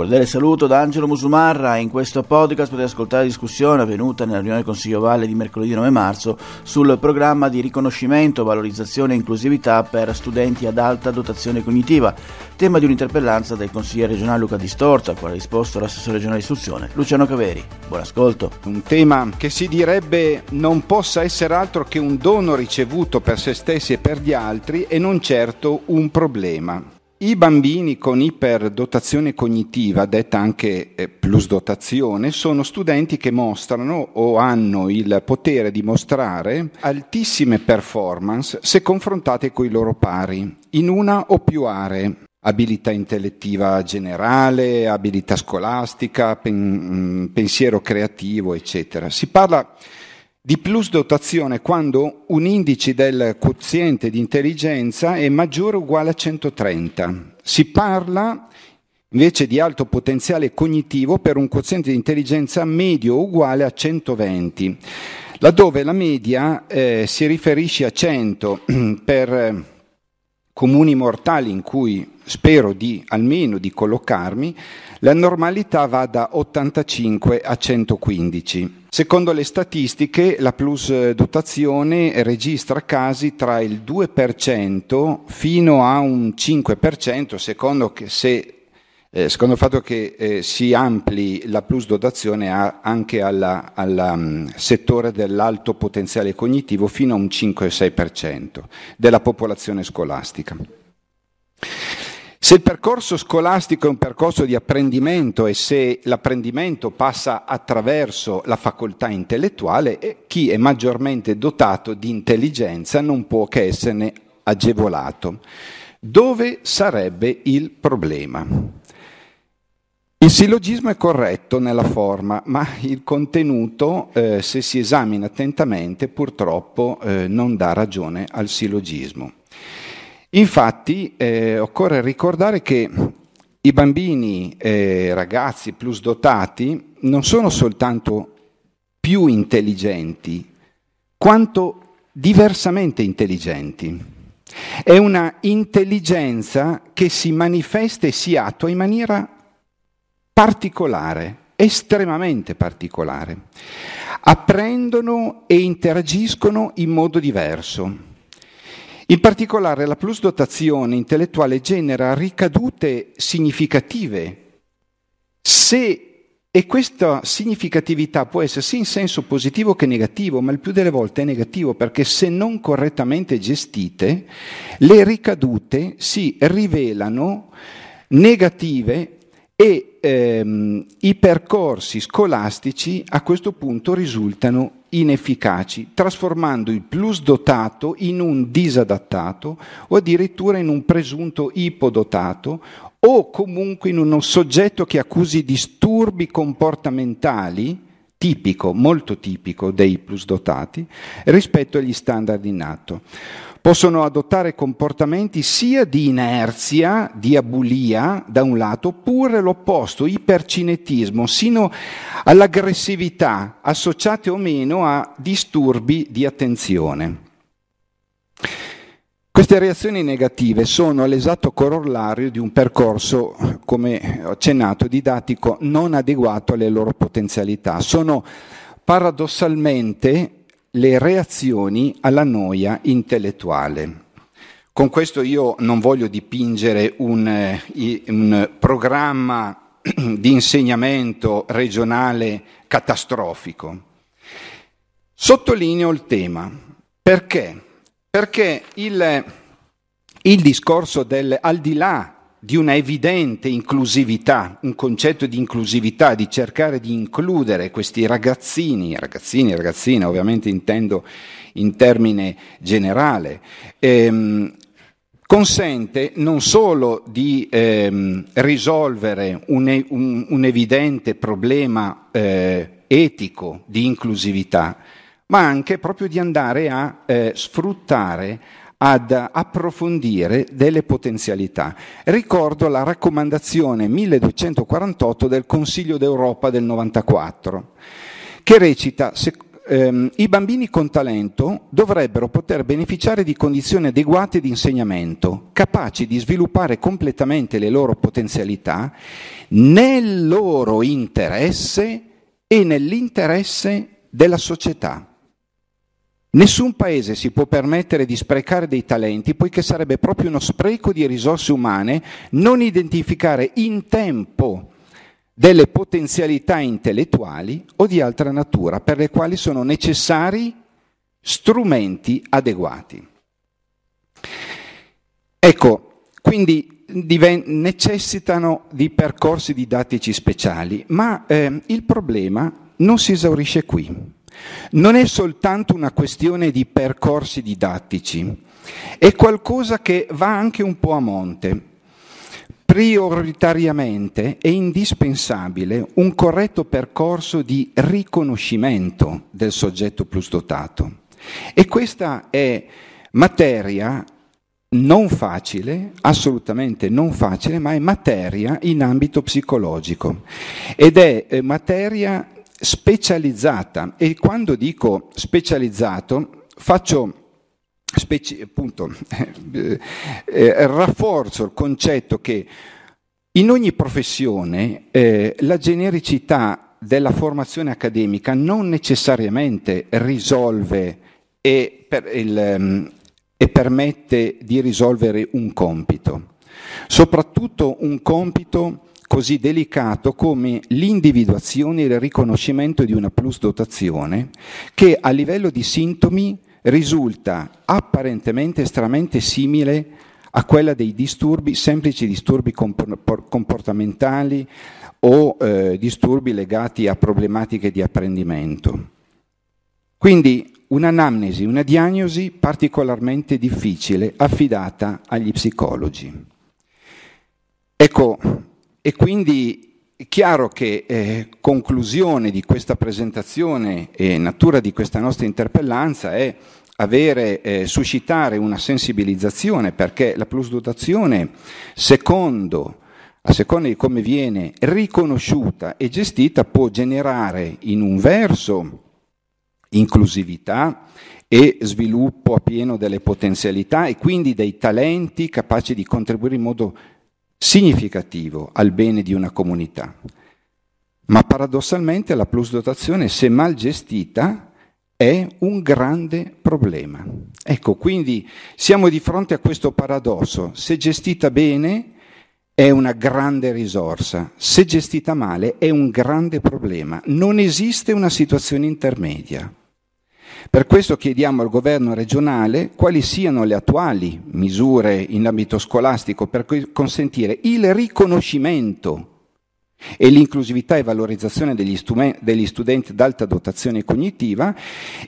Cordiale saluto da Angelo Musumarra. In questo podcast potete ascoltare la discussione avvenuta nella riunione del Consiglio Valle di mercoledì 9 marzo sul programma di riconoscimento, valorizzazione e inclusività per studenti ad alta dotazione cognitiva, tema di un'interpellanza del consigliere regionale Luca Distorta, a quale ha risposto l'assessore regionale di istruzione Luciano Caveri. Buon ascolto. Un tema che si direbbe non possa essere altro che un dono ricevuto per se stessi e per gli altri e non certo un problema. I bambini con iperdotazione cognitiva, detta anche eh, plusdotazione, sono studenti che mostrano o hanno il potere di mostrare altissime performance se confrontate con i loro pari, in una o più aree. Abilità intellettiva generale, abilità scolastica, pen, mm, pensiero creativo, eccetera. Si parla di plus dotazione quando un indice del quoziente di intelligenza è maggiore o uguale a 130. Si parla invece di alto potenziale cognitivo per un quoziente di intelligenza medio o uguale a 120, laddove la media eh, si riferisce a 100 per comuni mortali in cui spero di almeno di collocarmi, la normalità va da 85 a 115. Secondo le statistiche, la plus dotazione registra casi tra il 2% fino a un 5%, secondo, se, eh, secondo il fatto che eh, si ampli la plus dotazione anche al um, settore dell'alto potenziale cognitivo fino a un 5-6% della popolazione scolastica. Se il percorso scolastico è un percorso di apprendimento e se l'apprendimento passa attraverso la facoltà intellettuale, eh, chi è maggiormente dotato di intelligenza non può che esserne agevolato. Dove sarebbe il problema? Il sillogismo è corretto nella forma, ma il contenuto, eh, se si esamina attentamente, purtroppo eh, non dà ragione al sillogismo. Infatti eh, occorre ricordare che i bambini eh, ragazzi plus dotati non sono soltanto più intelligenti, quanto diversamente intelligenti. È una intelligenza che si manifesta e si attua in maniera particolare, estremamente particolare. Apprendono e interagiscono in modo diverso. In particolare la plusdotazione intellettuale genera ricadute significative. Se, e questa significatività può essere sia in senso positivo che negativo, ma il più delle volte è negativo perché se non correttamente gestite, le ricadute si rivelano negative e ehm, i percorsi scolastici a questo punto risultano inefficaci, trasformando il plus dotato in un disadattato o addirittura in un presunto ipodotato o comunque in uno soggetto che accusi disturbi comportamentali, tipico, molto tipico dei plus dotati, rispetto agli standard in atto possono adottare comportamenti sia di inerzia, di abulia da un lato, oppure l'opposto, ipercinetismo, sino all'aggressività, associate o meno a disturbi di attenzione. Queste reazioni negative sono l'esatto corollario di un percorso, come ho accennato, didattico non adeguato alle loro potenzialità. Sono paradossalmente le reazioni alla noia intellettuale. Con questo io non voglio dipingere un, un programma di insegnamento regionale catastrofico. Sottolineo il tema. Perché? Perché il, il discorso del al di là di una evidente inclusività, un concetto di inclusività, di cercare di includere questi ragazzini, ragazzini e ragazzine, ovviamente intendo in termine generale, ehm, consente non solo di ehm, risolvere un, un, un, evidente problema eh, etico di inclusività, ma anche proprio di andare a eh, sfruttare ad approfondire delle potenzialità. Ricordo la raccomandazione 1248 del Consiglio d'Europa del 94, che recita ehm, i bambini con talento dovrebbero poter beneficiare di condizioni adeguate di insegnamento, capaci di sviluppare completamente le loro potenzialità nel loro interesse e nell'interesse della società. Nessun paese si può permettere di sprecare dei talenti, poiché sarebbe proprio uno spreco di risorse umane non identificare in tempo delle potenzialità intellettuali o di altra natura per le quali sono necessari strumenti adeguati. Ecco, quindi diven- necessitano di percorsi didattici speciali, ma eh, il problema non si esaurisce qui. Non è soltanto una questione di percorsi didattici, è qualcosa che va anche un po' a monte prioritariamente è indispensabile un corretto percorso di riconoscimento del soggetto plus dotato. E questa è materia non facile, assolutamente non facile, ma è materia in ambito psicologico ed è eh, materia specializzata. E quando dico specializzato faccio speci- appunto, eh, rafforzo il concetto che in ogni professione eh, la genericità della formazione accademica non necessariamente risolve e, per il, um, e permette di risolvere un compito, soprattutto un compito così delicato come l'individuazione e il riconoscimento di una plus dotazione che a livello di sintomi risulta apparentemente estremamente simile a quella dei disturbi, semplici disturbi comportamentali o eh, disturbi legati a problematiche di apprendimento. Quindi un'anamnesi, una diagnosi particolarmente difficile affidata agli psicologi. Ecco, e quindi è chiaro che eh, conclusione di questa presentazione e natura di questa nostra interpellanza è avere, eh, suscitare una sensibilizzazione perché la plusdotazione, secondo, a seconda di come viene riconosciuta e gestita, può generare in un verso inclusività e sviluppo a pieno delle potenzialità e quindi dei talenti capaci di contribuire in modo significativo al bene di una comunità. Ma paradossalmente la plusdotazione, se mal gestita, è un grande problema. Ecco, quindi siamo di fronte a questo paradosso. Se gestita bene è una grande risorsa, se gestita male è un grande problema. Non esiste una situazione intermedia. Per questo chiediamo al governo regionale quali siano le attuali misure in ambito scolastico per consentire il riconoscimento e l'inclusività e valorizzazione degli, degli studenti ad alta dotazione cognitiva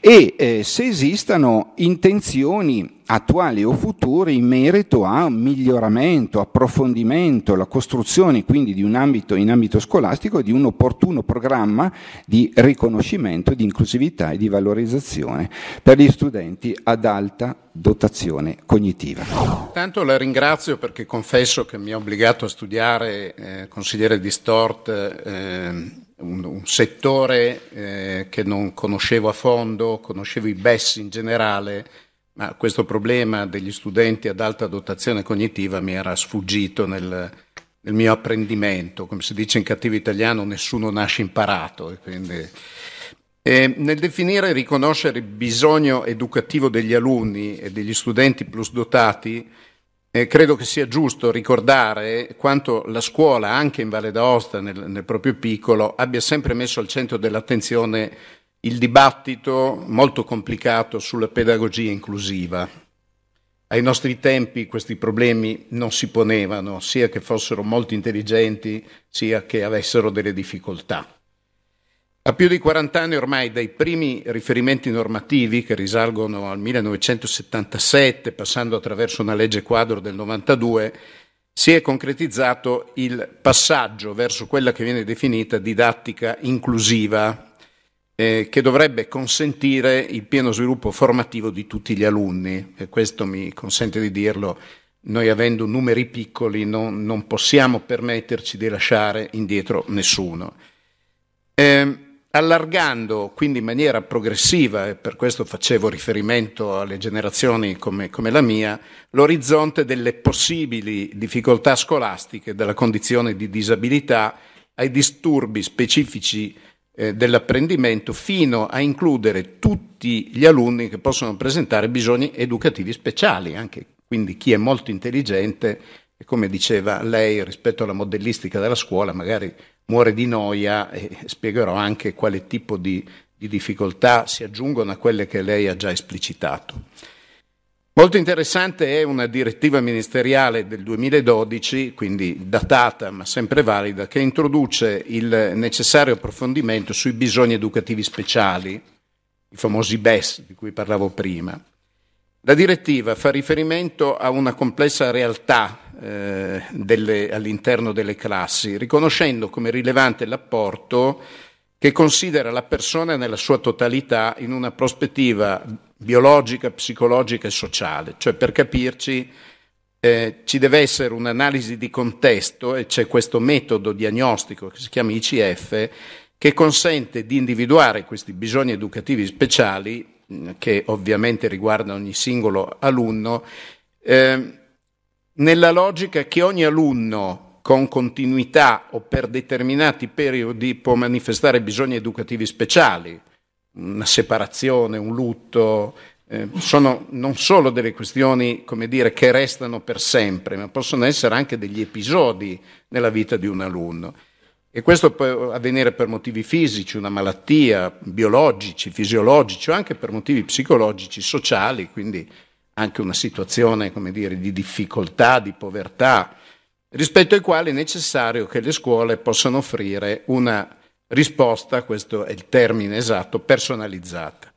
e eh, se esistano intenzioni attuali o future in merito a miglioramento, approfondimento, la costruzione quindi di un ambito in ambito scolastico di un opportuno programma di riconoscimento, di inclusività e di valorizzazione per gli studenti ad alta dotazione cognitiva. Tanto la ringrazio perché confesso che mi ha obbligato a studiare, eh, consigliere di Stort, eh, un, un, settore eh, che non conoscevo a fondo, conoscevo i BES in generale, ma questo problema degli studenti ad alta dotazione cognitiva mi era sfuggito nel, nel mio apprendimento. Come si dice in cattivo italiano, nessuno nasce imparato. Quindi nel definire e riconoscere il bisogno educativo degli alunni e degli studenti plus dotati, eh, credo che sia giusto ricordare quanto la scuola, anche in Valle d'Aosta, nel, nel proprio piccolo, abbia sempre messo al centro dell'attenzione il dibattito molto complicato sulla pedagogia inclusiva. Ai nostri tempi questi problemi non si ponevano, sia che fossero molto intelligenti, sia che avessero delle difficoltà. A più di 40 anni ormai dai primi riferimenti normativi che risalgono al 1977, passando attraverso una legge quadro del 92, si è concretizzato il passaggio verso quella che viene definita didattica inclusiva, eh, che dovrebbe consentire il pieno sviluppo formativo di tutti gli alunni. E questo mi consente di dirlo. Noi avendo numeri piccoli non, non possiamo permetterci di lasciare indietro nessuno. Eh, allargando quindi in maniera progressiva, e per questo facevo riferimento alle generazioni come, come, la mia, l'orizzonte delle possibili difficoltà scolastiche, della condizione di disabilità, ai disturbi specifici eh, dell'apprendimento, fino a includere tutti gli alunni che possono presentare bisogni educativi speciali, anche quindi chi è molto intelligente e come diceva lei rispetto alla modellistica della scuola, magari muore di noia e spiegherò anche quale tipo di, di difficoltà si aggiungono a quelle che lei ha già esplicitato. Molto interessante è una direttiva ministeriale del 2012, quindi datata ma sempre valida, che introduce il necessario approfondimento sui bisogni educativi speciali, i famosi BES di cui parlavo prima. La direttiva fa riferimento a una complessa realtà eh, delle, all'interno delle classi, riconoscendo come rilevante l'apporto che considera la persona nella sua totalità in una prospettiva biologica, psicologica e sociale. Cioè, per capirci, eh, ci deve essere un'analisi di contesto e c'è questo metodo diagnostico che si chiama ICF che consente di individuare questi bisogni educativi speciali, che ovviamente riguardano ogni singolo alunno, eh, nella logica che ogni alunno con continuità o per determinati periodi può manifestare bisogni educativi speciali, una separazione, un lutto, eh, sono non solo delle questioni, dire, che restano per sempre, ma possono essere anche degli episodi nella vita di un alunno. E questo può avvenire per motivi fisici, una malattia, biologici, fisiologici o anche per motivi psicologici, sociali, quindi anche una situazione dire, di difficoltà, di povertà, rispetto ai quali è necessario che le scuole possano offrire una risposta, questo è il termine esatto, personalizzata.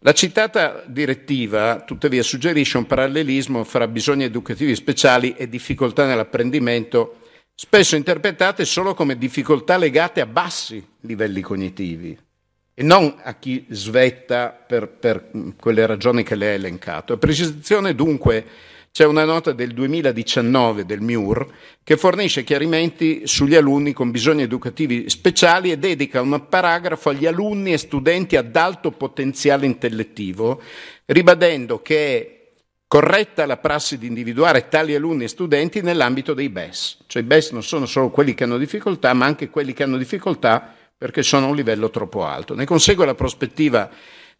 La citata direttiva, tuttavia, suggerisce un parallelismo fra bisogni educativi speciali e difficoltà nell'apprendimento, spesso interpretate solo come difficoltà legate a bassi livelli cognitivi e non a chi svetta per, per quelle ragioni che lei ha elencato. A precisazione dunque c'è una nota del 2019 del MIUR che fornisce chiarimenti sugli alunni con bisogni educativi speciali e dedica un paragrafo agli alunni e studenti ad alto potenziale intellettivo, ribadendo che è corretta la prassi di individuare tali alunni e studenti nell'ambito dei BES. Cioè i BES non sono solo quelli che hanno difficoltà, ma anche quelli che hanno difficoltà perché sono a un livello troppo alto. Ne consegue la prospettiva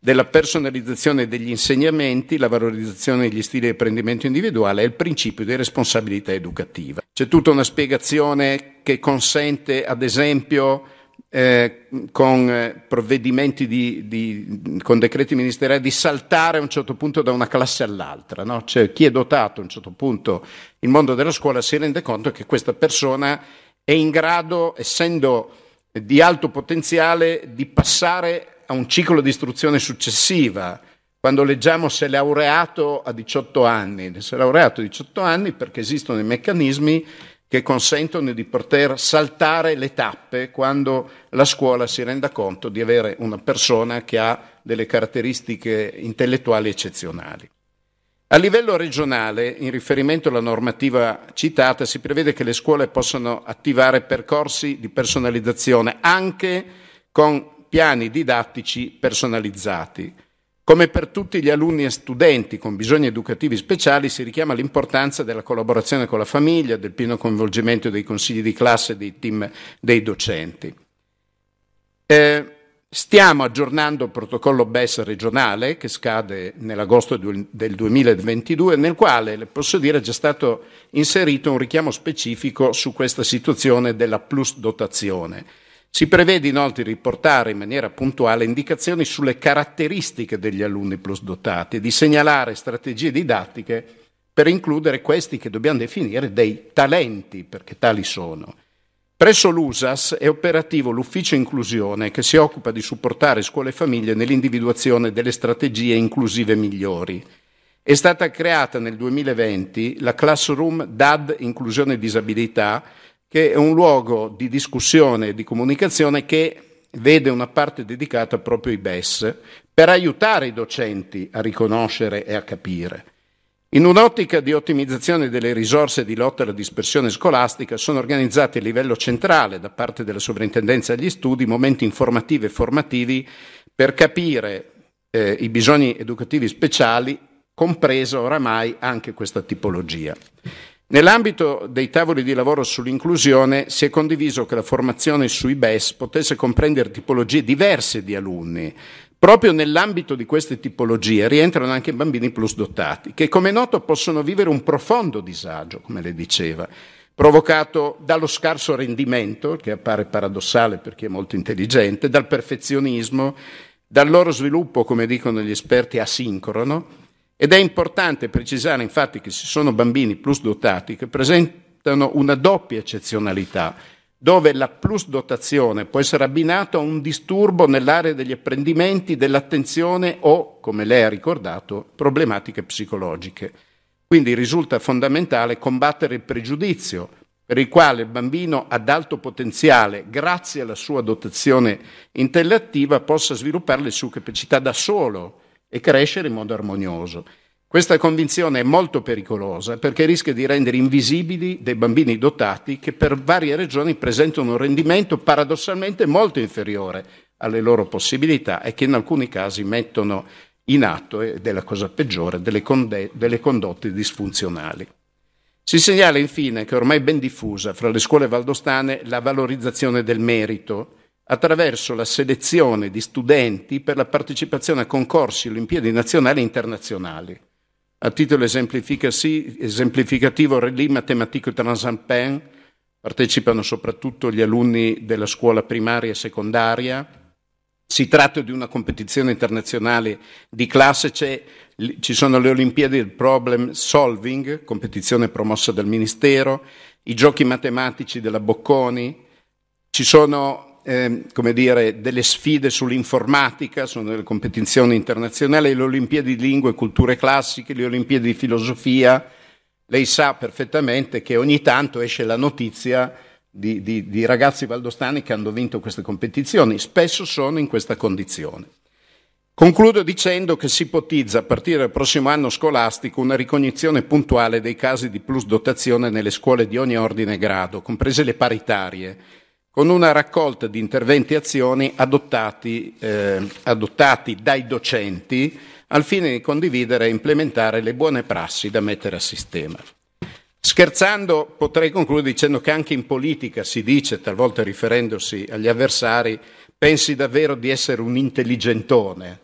della personalizzazione degli insegnamenti, la valorizzazione degli stili di apprendimento individuale e il principio di responsabilità educativa. C'è tutta una spiegazione che consente, ad esempio, eh, con eh, provvedimenti di, di, con decreti ministeriali di saltare a un certo punto da una classe all'altra. No? Cioè, chi è dotato a un certo punto il mondo della scuola si rende conto che questa persona è in grado, essendo di alto potenziale di passare a un ciclo di istruzione successiva. Quando leggiamo si è laureato a 18 anni, si è laureato a 18 anni perché esistono i meccanismi che consentono di poter saltare le tappe quando la scuola si renda conto di avere una persona che ha delle caratteristiche intellettuali eccezionali. A livello regionale, in riferimento alla normativa citata, si prevede che le scuole possano attivare percorsi di personalizzazione anche con piani didattici personalizzati. Come per tutti gli alunni e studenti con bisogni educativi speciali si richiama l'importanza della collaborazione con la famiglia, del pieno coinvolgimento dei consigli di classe e dei team dei docenti. Eh, Stiamo aggiornando il protocollo BES regionale che scade nell'agosto del 2022, nel quale, posso dire, è già stato inserito un richiamo specifico su questa situazione della plus dotazione. Si prevede inoltre di riportare in maniera puntuale indicazioni sulle caratteristiche degli alunni plus dotati e di segnalare strategie didattiche per includere questi che dobbiamo definire dei talenti, perché tali sono. Presso l'USAS è operativo l'ufficio inclusione che si occupa di supportare scuole e famiglie nell'individuazione delle strategie inclusive migliori. È stata creata nel 2020 la Classroom DAD Inclusione e Disabilità, che è un luogo di discussione e di comunicazione che vede una parte dedicata proprio ai BES, per aiutare i docenti a riconoscere e a capire. In un'ottica di ottimizzazione delle risorse di lotta alla dispersione scolastica sono organizzati a livello centrale da parte della sovrintendenza agli studi momenti informativi e formativi per capire eh, i bisogni educativi speciali, compresa oramai anche questa tipologia. Nell'ambito dei tavoli di lavoro sull'inclusione si è condiviso che la formazione sui BES potesse comprendere tipologie diverse di alunni. Proprio nell'ambito di queste tipologie rientrano anche i bambini plus dotati, che come noto possono vivere un profondo disagio, come le diceva, provocato dallo scarso rendimento, che appare paradossale per chi è molto intelligente, dal perfezionismo, dal loro sviluppo, come dicono gli esperti, asincrono, ed è importante precisare infatti che ci sono bambini plus dotati che presentano una doppia eccezionalità, dove la plus dotazione può essere abbinata a un disturbo nell'area degli apprendimenti, dell'attenzione o, come lei ha ricordato, problematiche psicologiche. Quindi risulta fondamentale combattere il pregiudizio per il quale il bambino ad alto potenziale, grazie alla sua dotazione intellettiva, possa sviluppare le sue capacità da solo e crescere in modo armonioso. Questa convinzione è molto pericolosa perché rischia di rendere invisibili dei bambini dotati che per varie ragioni presentano un rendimento paradossalmente molto inferiore alle loro possibilità e che in alcuni casi mettono in atto, ed è la cosa peggiore, delle, conde- delle condotte disfunzionali. Si segnala infine che ormai ben diffusa fra le scuole valdostane la valorizzazione del merito, attraverso la selezione di studenti per la partecipazione a concorsi olimpiadi nazionali e internazionali. A titolo esemplificativo, Relì Matematico Transalpin partecipano soprattutto gli alunni della scuola primaria e secondaria. Si tratta di una competizione internazionale di classe, ci sono le Olimpiadi del Problem Solving, competizione promossa dal Ministero, i giochi matematici della Bocconi, ci sono eh, come dire, delle sfide sull'informatica, sono delle competizioni internazionali, le Olimpiadi di lingue e culture classiche, le Olimpiadi di filosofia. Lei sa perfettamente che ogni tanto esce la notizia di, di, di ragazzi valdostani che hanno vinto queste competizioni, spesso sono in questa condizione. Concludo dicendo che si ipotizza a partire dal prossimo anno scolastico una ricognizione puntuale dei casi di plus dotazione nelle scuole di ogni ordine e grado, comprese le paritarie, con una raccolta di interventi e azioni adottati, eh, adottati dai docenti al fine di condividere e implementare le buone prassi da mettere a sistema. Scherzando potrei concludere dicendo che anche in politica si dice, talvolta riferendosi agli avversari, pensi davvero di essere un intelligentone.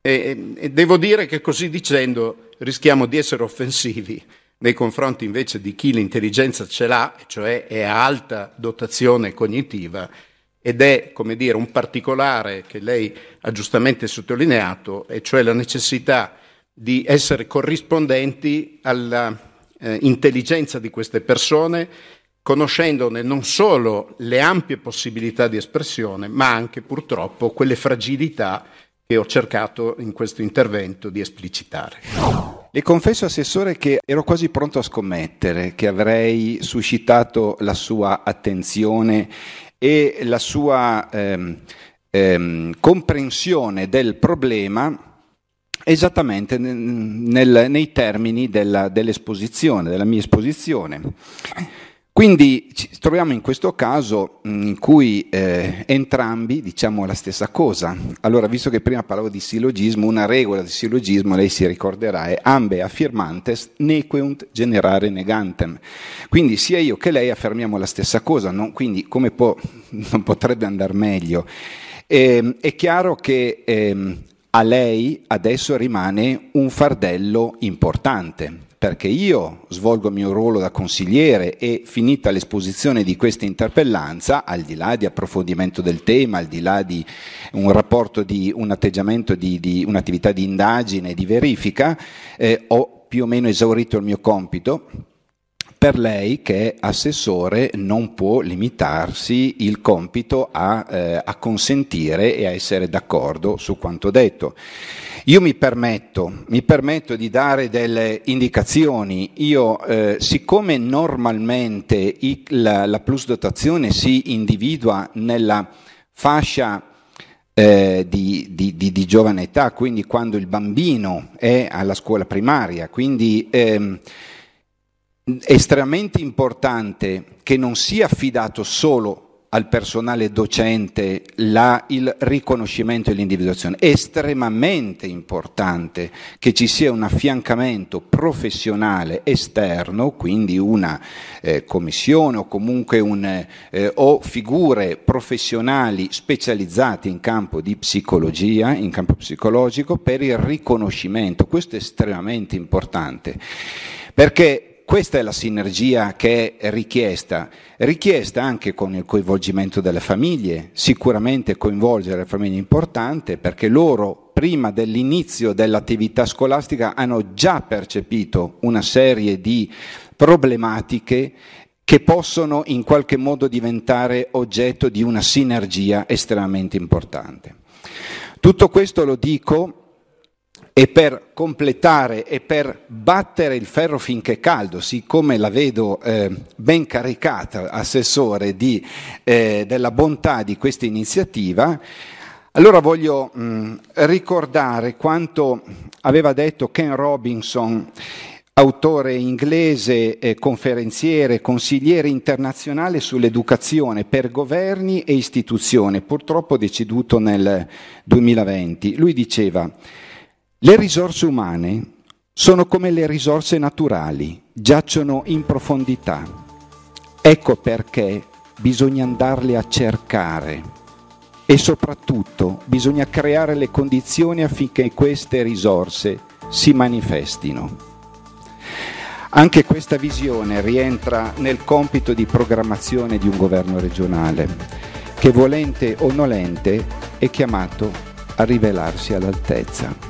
E, e devo dire che così dicendo rischiamo di essere offensivi nei confronti invece di chi l'intelligenza ce l'ha, cioè è a alta dotazione cognitiva ed è, come dire, un particolare che lei ha giustamente sottolineato, e cioè la necessità di essere corrispondenti all'intelligenza eh, di queste persone, conoscendone non solo le ampie possibilità di espressione, ma anche purtroppo quelle fragilità che ho cercato in questo intervento di esplicitare. Le confesso, Assessore, che ero quasi pronto a scommettere che avrei suscitato la sua attenzione e la sua ehm, ehm, comprensione del problema esattamente nel, nei termini della, dell'esposizione, della mia esposizione. Quindi ci troviamo in questo caso in cui eh, entrambi diciamo la stessa cosa. Allora, visto che prima parlavo di sillogismo, una regola di sillogismo, lei si ricorderà, è ambe affirmantes nequeunt generare negantem. Quindi sia io che lei affermiamo la stessa cosa, non, quindi come può, non potrebbe andare meglio? Eh, è chiaro che eh, a lei adesso rimane un fardello importante perché io svolgo il mio ruolo da consigliere e finita l'esposizione di questa interpellanza, al di là di approfondimento del tema, al di là di un rapporto di un atteggiamento di, di un'attività di indagine di verifica, eh, ho più o meno esaurito il mio compito. Per lei che è assessore non può limitarsi il compito a, eh, a consentire e a essere d'accordo su quanto detto. Io mi permetto, mi permetto di dare delle indicazioni. Io, eh, siccome normalmente i, la, la plus dotazione si individua nella fascia eh, di, di, di, di, giovane età, quindi quando il bambino è alla scuola primaria, quindi ehm, estremamente importante che non sia affidato solo al personale docente la, il riconoscimento e l'individuazione. È estremamente importante che ci sia un affiancamento professionale esterno, quindi una eh, commissione o comunque un, eh, o figure professionali specializzate in campo di psicologia, in campo psicologico, per il riconoscimento. Questo è estremamente importante perché questa è la sinergia che è richiesta, richiesta anche con il coinvolgimento delle famiglie, sicuramente coinvolgere le famiglie è importante perché loro prima dell'inizio dell'attività scolastica hanno già percepito una serie di problematiche che possono in qualche modo diventare oggetto di una sinergia estremamente importante. Tutto questo lo dico e per completare e per battere il ferro finché è caldo, siccome la vedo eh, ben caricata, assessore, di, eh, della bontà di questa iniziativa, allora voglio mh, ricordare quanto aveva detto Ken Robinson, autore inglese, eh, conferenziere, consigliere internazionale sull'educazione per governi e istituzioni, purtroppo deceduto nel 2020. Lui diceva le risorse umane sono come le risorse naturali, giacciono in profondità. Ecco perché bisogna andarle a cercare e soprattutto bisogna creare le condizioni affinché queste risorse si manifestino. Anche questa visione rientra nel compito di programmazione di un governo regionale che volente o nolente è chiamato a rivelarsi all'altezza.